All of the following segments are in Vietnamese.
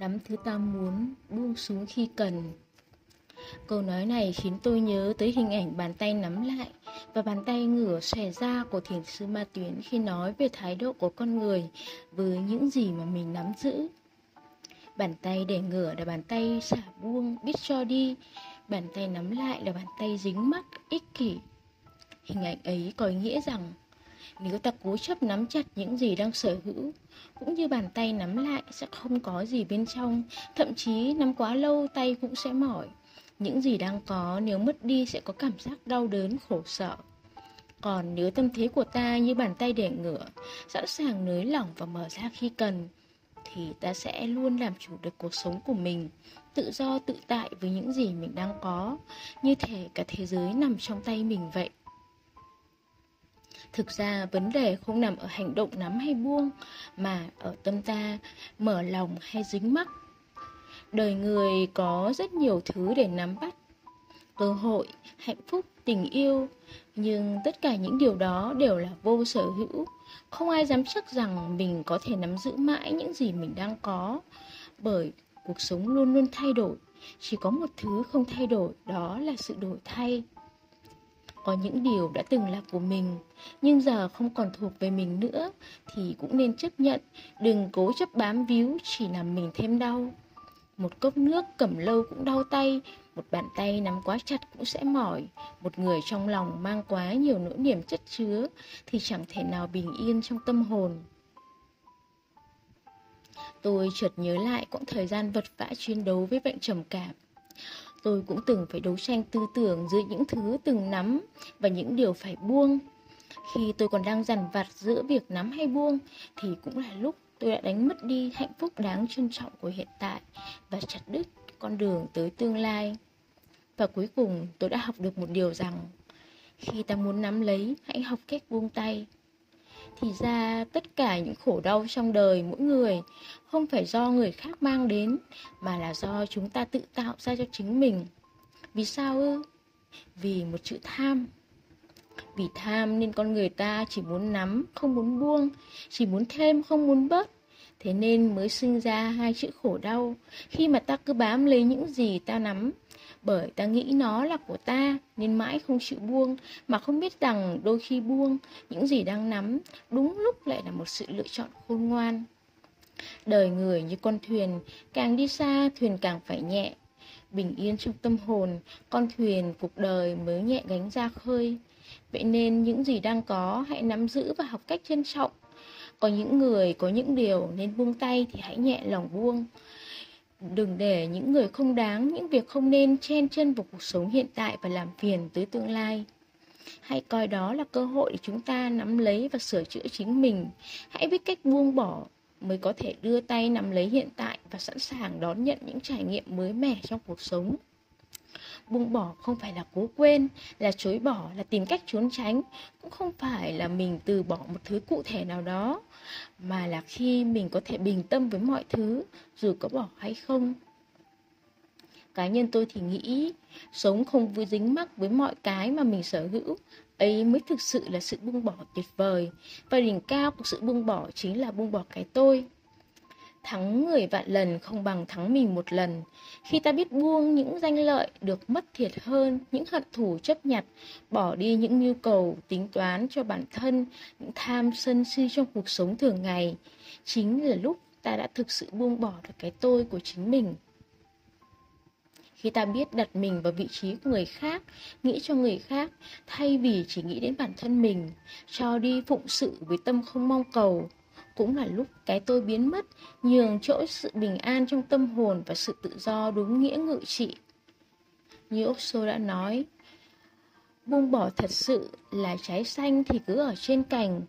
Nắm thứ ta muốn, buông xuống khi cần. Câu nói này khiến tôi nhớ tới hình ảnh bàn tay nắm lại và bàn tay ngửa xòe ra của thiền sư Ma Tuyến khi nói về thái độ của con người với những gì mà mình nắm giữ. Bàn tay để ngửa là bàn tay xả buông, biết cho đi. Bàn tay nắm lại là bàn tay dính mắc ích kỷ. Hình ảnh ấy có ý nghĩa rằng nếu ta cố chấp nắm chặt những gì đang sở hữu, cũng như bàn tay nắm lại sẽ không có gì bên trong, thậm chí nắm quá lâu tay cũng sẽ mỏi. Những gì đang có nếu mất đi sẽ có cảm giác đau đớn, khổ sở. Còn nếu tâm thế của ta như bàn tay để ngửa, sẵn sàng nới lỏng và mở ra khi cần, thì ta sẽ luôn làm chủ được cuộc sống của mình, tự do tự tại với những gì mình đang có, như thể cả thế giới nằm trong tay mình vậy. Thực ra vấn đề không nằm ở hành động nắm hay buông, mà ở tâm ta mở lòng hay dính mắc. Đời người có rất nhiều thứ để nắm bắt, cơ hội, hạnh phúc, tình yêu, nhưng tất cả những điều đó đều là vô sở hữu. Không ai dám chắc rằng mình có thể nắm giữ mãi những gì mình đang có, bởi cuộc sống luôn luôn thay đổi. Chỉ có một thứ không thay đổi, đó là sự đổi thay. Có những điều đã từng là của mình, nhưng giờ không còn thuộc về mình nữa, thì cũng nên chấp nhận, đừng cố chấp bám víu chỉ làm mình thêm đau. Một cốc nước cầm lâu cũng đau tay, một bàn tay nắm quá chặt cũng sẽ mỏi. Một người trong lòng mang quá nhiều nỗi niềm chất chứa thì chẳng thể nào bình yên trong tâm hồn. Tôi chợt nhớ lại quãng thời gian vật vã chiến đấu với bệnh trầm cảm. Tôi cũng từng phải đấu tranh tư tưởng giữa những thứ từng nắm và những điều phải buông. Khi tôi còn đang dằn vặt giữa việc nắm hay buông thì cũng là lúc tôi đã đánh mất đi hạnh phúc đáng trân trọng của hiện tại và chặt đứt con đường tới tương lai. Và cuối cùng tôi đã học được một điều rằng khi ta muốn nắm lấy, hãy học cách buông tay. Thì ra tất cả những khổ đau trong đời mỗi người không phải do người khác mang đến mà là do chúng ta tự tạo ra cho chính mình. Vì sao ư? Vì một chữ tham. Vì tham nên con người ta chỉ muốn nắm, không muốn buông, chỉ muốn thêm, không muốn bớt. Thế nên mới sinh ra hai chữ khổ đau khi mà ta cứ bám lấy những gì ta nắm. Bởi ta nghĩ nó là của ta nên mãi không chịu buông mà không biết rằng đôi khi buông những gì đang nắm đúng lúc lại là một sự lựa chọn khôn ngoan. Đời người như con thuyền, càng đi xa thuyền càng phải nhẹ. Bình yên trong tâm hồn, con thuyền cuộc đời mới nhẹ gánh ra khơi. Vậy nên những gì đang có hãy nắm giữ và học cách trân trọng. Có những người có những điều nên buông tay thì hãy nhẹ lòng buông. Đừng để những người không đáng, những việc không nên chen chân vào cuộc sống hiện tại và làm phiền tới tương lai. Hãy coi đó là cơ hội để chúng ta nắm lấy và sửa chữa chính mình. Hãy biết cách buông bỏ mới có thể đưa tay nắm lấy hiện tại và sẵn sàng đón nhận những trải nghiệm mới mẻ trong cuộc sống. Buông bỏ không phải là cố quên, là chối bỏ, là tìm cách trốn tránh, cũng không phải là mình từ bỏ một thứ cụ thể nào đó, mà là khi mình có thể bình tâm với mọi thứ, dù có bỏ hay không. Cá nhân tôi thì nghĩ, sống không vui dính mắc với mọi cái mà mình sở hữu, ấy mới thực sự là sự buông bỏ tuyệt vời. Và đỉnh cao của sự buông bỏ chính là buông bỏ cái tôi. Thắng người vạn lần không bằng thắng mình một lần. Khi ta biết buông những danh lợi được mất thiệt hơn, những hận thù chấp nhặt, bỏ đi những nhu cầu tính toán cho bản thân, những tham sân si trong cuộc sống thường ngày, chính là lúc ta đã thực sự buông bỏ được cái tôi của chính mình. Khi ta biết đặt mình vào vị trí của người khác, nghĩ cho người khác, thay vì chỉ nghĩ đến bản thân mình, cho đi phụng sự với tâm không mong cầu, cũng là lúc cái tôi biến mất, nhường chỗ sự bình an trong tâm hồn và sự tự do đúng nghĩa ngự trị. Như Osho đã nói, buông bỏ thật sự là trái xanh thì cứ ở trên cành,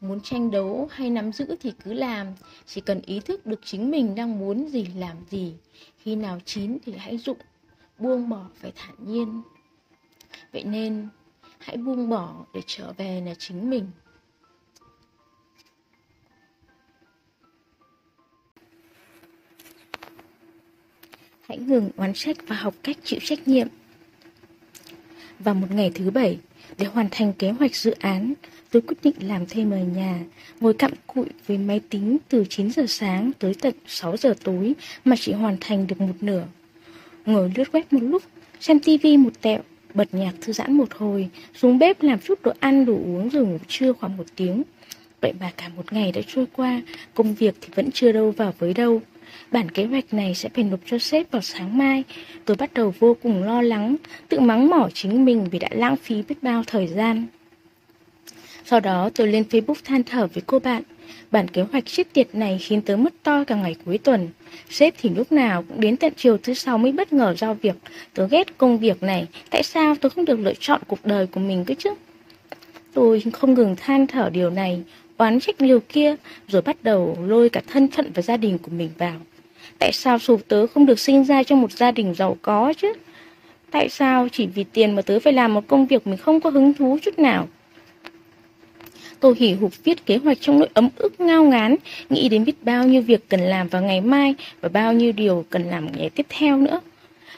muốn tranh đấu hay nắm giữ thì cứ làm, chỉ cần ý thức được chính mình đang muốn gì làm gì, khi nào chín thì hãy dụng, buông bỏ phải thản nhiên. Vậy nên, hãy buông bỏ để trở về là chính mình. Ngừng oán trách và học cách chịu trách nhiệm. Vào một ngày thứ bảy, để hoàn thành kế hoạch dự án, tôi quyết định làm thêm ở nhà, ngồi cặm cụi với máy tính từ 9 giờ sáng tới tận 6 giờ tối mà chỉ hoàn thành được một nửa. Ngồi lướt web một lúc, xem tivi một tẹo, bật nhạc thư giãn một hồi, xuống bếp làm chút đồ ăn đồ uống rồi ngủ trưa khoảng một tiếng. Vậy mà cả một ngày đã trôi qua, công việc thì vẫn chưa đâu vào với đâu. Bản kế hoạch này sẽ phải nộp cho sếp vào sáng mai. Tôi bắt đầu vô cùng lo lắng, tự mắng mỏ chính mình vì đã lãng phí biết bao thời gian. Sau đó tôi lên Facebook than thở với cô bạn. Bản kế hoạch chết tiệt này khiến tớ mất to cả ngày cuối tuần. Sếp thì lúc nào cũng đến tận chiều thứ sáu mới bất ngờ giao việc. Tớ ghét công việc này, tại sao tớ không được lựa chọn cuộc đời của mình cơ chứ? Tôi không ngừng than thở điều này, oán trách điều kia, rồi bắt đầu lôi cả thân phận và gia đình của mình vào. Tại sao sụp tớ không được sinh ra trong một gia đình giàu có chứ? Tại sao chỉ vì tiền mà tớ phải làm một công việc mình không có hứng thú chút nào? Tôi hỉ hục viết kế hoạch trong nỗi ấm ức ngao ngán, nghĩ đến biết bao nhiêu việc cần làm vào ngày mai và bao nhiêu điều cần làm ngày tiếp theo nữa.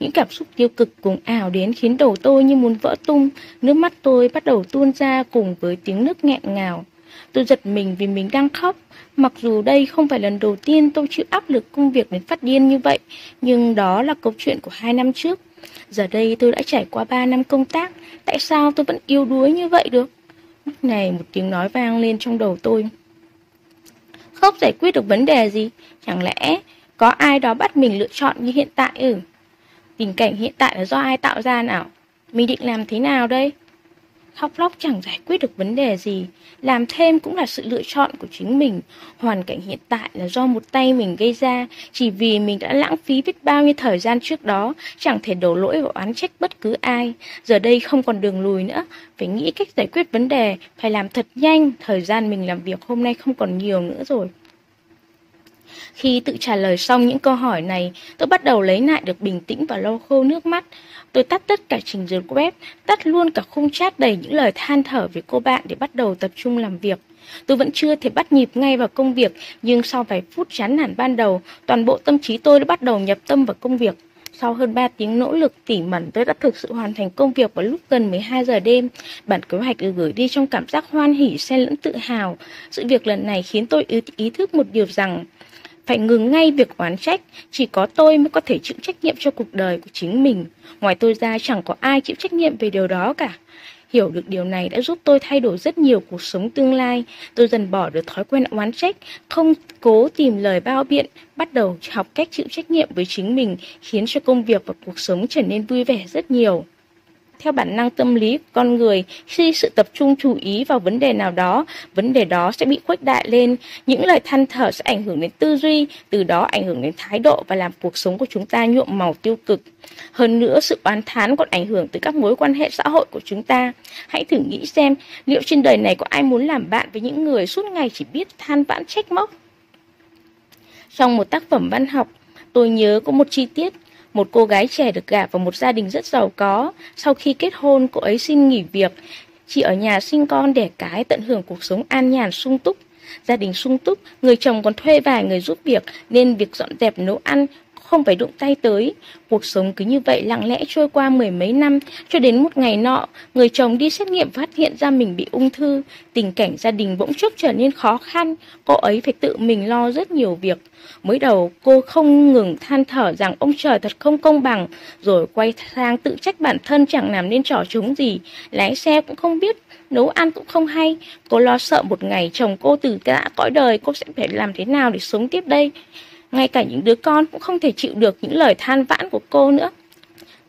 Những cảm xúc tiêu cực cùng ảo đến khiến đầu tôi như muốn vỡ tung, nước mắt tôi bắt đầu tuôn ra cùng với tiếng nước nghẹn ngào. Tôi giật mình vì mình đang khóc, mặc dù đây không phải lần đầu tiên tôi chịu áp lực công việc đến phát điên như vậy, nhưng đó là câu chuyện của hai năm trước. Giờ đây tôi đã trải qua ba năm công tác, tại sao tôi vẫn yêu đuối như vậy được? Lúc này một tiếng nói vang lên trong đầu tôi. Không giải quyết được vấn đề gì, chẳng lẽ có ai đó bắt mình lựa chọn như hiện tại ư? Tình cảnh hiện tại là do ai tạo ra nào? Mình định làm thế nào đây? Khóc lóc chẳng giải quyết được vấn đề gì, làm thêm cũng là sự lựa chọn của chính mình. Hoàn cảnh hiện tại là do một tay mình gây ra, chỉ vì mình đã lãng phí biết bao nhiêu thời gian trước đó, chẳng thể đổ lỗi và oán trách bất cứ ai. Giờ đây không còn đường lùi nữa, phải nghĩ cách giải quyết vấn đề, phải làm thật nhanh, thời gian mình làm việc hôm nay không còn nhiều nữa rồi. Khi tự trả lời xong những câu hỏi này, tôi bắt đầu lấy lại được bình tĩnh và lau khô nước mắt. Tôi tắt tất cả trình duyệt web, tắt luôn cả khung chat đầy những lời than thở về cô bạn để bắt đầu tập trung làm việc. Tôi vẫn chưa thể bắt nhịp ngay vào công việc, nhưng sau vài phút chán nản ban đầu, toàn bộ tâm trí tôi đã bắt đầu nhập tâm vào công việc. Sau hơn 3 tiếng nỗ lực tỉ mẩn, tôi đã thực sự hoàn thành công việc vào lúc gần 12 giờ đêm. Bản kế hoạch được gửi đi trong cảm giác hoan hỉ, xen lẫn tự hào. Sự việc lần này khiến tôi ý thức một điều rằng phải ngừng ngay việc oán trách, chỉ có tôi mới có thể chịu trách nhiệm cho cuộc đời của chính mình. Ngoài tôi ra chẳng có ai chịu trách nhiệm về điều đó cả. Hiểu được điều này đã giúp tôi thay đổi rất nhiều cuộc sống tương lai. Tôi dần bỏ được thói quen oán trách, không cố tìm lời bao biện, bắt đầu học cách chịu trách nhiệm với chính mình, khiến cho công việc và cuộc sống trở nên vui vẻ rất nhiều theo bản năng tâm lý của con người, khi sự tập trung chú ý vào vấn đề nào đó, vấn đề đó sẽ bị khuếch đại lên. Những lời than thở sẽ ảnh hưởng đến tư duy, từ đó ảnh hưởng đến thái độ và làm cuộc sống của chúng ta nhuộm màu tiêu cực. Hơn nữa, sự oán thán còn ảnh hưởng tới các mối quan hệ xã hội của chúng ta. Hãy thử nghĩ xem, liệu trên đời này có ai muốn làm bạn với những người suốt ngày chỉ biết than vãn trách móc? Trong một tác phẩm văn học, tôi nhớ có một chi tiết một cô gái trẻ được gả vào một gia đình rất giàu có. Sau khi kết hôn, cô ấy xin nghỉ việc, chỉ ở nhà sinh con đẻ cái tận hưởng cuộc sống an nhàn sung túc. Gia đình sung túc, người chồng còn thuê vài người giúp việc nên việc dọn dẹp nấu ăn không phải đụng tay tới. Cuộc sống cứ như vậy lặng lẽ trôi qua mười mấy năm, cho đến một ngày nọ, người chồng đi xét nghiệm phát hiện ra mình bị ung thư. Tình cảnh gia đình bỗng chốc trở nên khó khăn, cô ấy phải tự mình lo rất nhiều việc. Mới đầu cô không ngừng than thở rằng ông trời thật không công bằng, rồi quay sang tự trách bản thân chẳng làm nên trò trống gì, lái xe cũng không biết, nấu ăn cũng không hay. Cô lo sợ một ngày chồng cô từ đã cõi đời cô sẽ phải làm thế nào để sống tiếp đây. Ngay cả những đứa con cũng không thể chịu được những lời than vãn của cô nữa.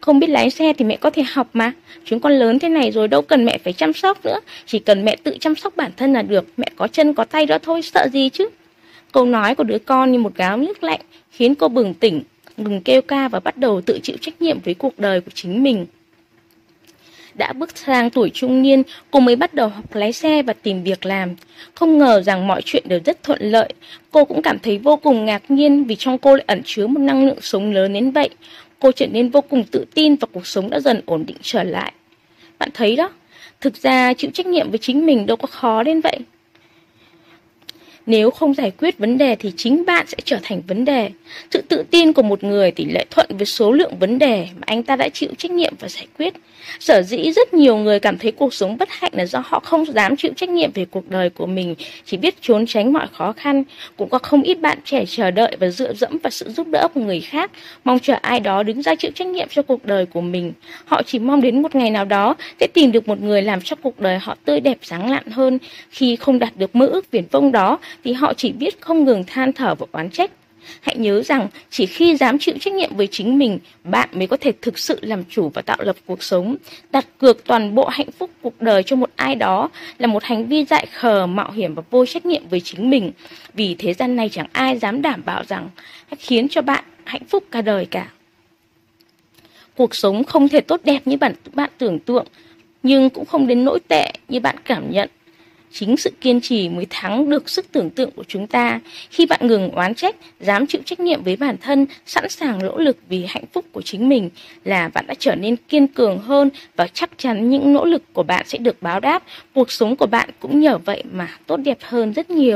Không biết lái xe thì mẹ có thể học mà. Chúng con lớn thế này rồi đâu cần mẹ phải chăm sóc nữa. Chỉ cần mẹ tự chăm sóc bản thân là được. Mẹ có chân có tay đó thôi, sợ gì chứ. Câu nói của đứa con như một gáo nước lạnh khiến cô bừng tỉnh, ngừng kêu ca và bắt đầu tự chịu trách nhiệm với cuộc đời của chính mình. Đã bước sang tuổi trung niên, cô mới bắt đầu học lái xe và tìm việc làm. Không ngờ rằng mọi chuyện đều rất thuận lợi. Cô cũng cảm thấy vô cùng ngạc nhiên vì trong cô lại ẩn chứa một năng lượng sống lớn đến vậy. Cô trở nên vô cùng tự tin và cuộc sống đã dần ổn định trở lại. Bạn thấy đó, thực ra chịu trách nhiệm với chính mình đâu có khó đến vậy. Nếu không giải quyết vấn đề thì chính bạn sẽ trở thành vấn đề. Sự tự tin của một người tỷ lệ thuận với số lượng vấn đề mà anh ta đã chịu trách nhiệm và giải quyết. Sở dĩ rất nhiều người cảm thấy cuộc sống bất hạnh là do họ không dám chịu trách nhiệm về cuộc đời của mình, chỉ biết trốn tránh mọi khó khăn. Cũng có không ít bạn trẻ chờ đợi và dựa dẫm vào sự giúp đỡ của người khác, mong chờ ai đó đứng ra chịu trách nhiệm cho cuộc đời của mình. Họ chỉ mong đến một ngày nào đó sẽ tìm được một người làm cho cuộc đời họ tươi đẹp sáng lạn hơn. Khi không đạt được mơ ước viển vông đó thì họ chỉ biết không ngừng than thở và oán trách. Hãy nhớ rằng chỉ khi dám chịu trách nhiệm với chính mình, bạn mới có thể thực sự làm chủ và tạo lập cuộc sống. Đặt cược toàn bộ hạnh phúc cuộc đời cho một ai đó là một hành vi dại khờ, mạo hiểm và vô trách nhiệm với chính mình. Vì thế gian này chẳng ai dám đảm bảo rằng khiến cho bạn hạnh phúc cả đời cả. Cuộc sống không thể tốt đẹp như bạn bạn tưởng tượng, nhưng cũng không đến nỗi tệ như bạn cảm nhận. Chính sự kiên trì mới thắng được sức tưởng tượng của chúng ta. Khi bạn ngừng oán trách, dám chịu trách nhiệm với bản thân, sẵn sàng nỗ lực vì hạnh phúc của chính mình là bạn đã trở nên kiên cường hơn và chắc chắn những nỗ lực của bạn sẽ được báo đáp. Cuộc sống của bạn cũng nhờ vậy mà tốt đẹp hơn rất nhiều.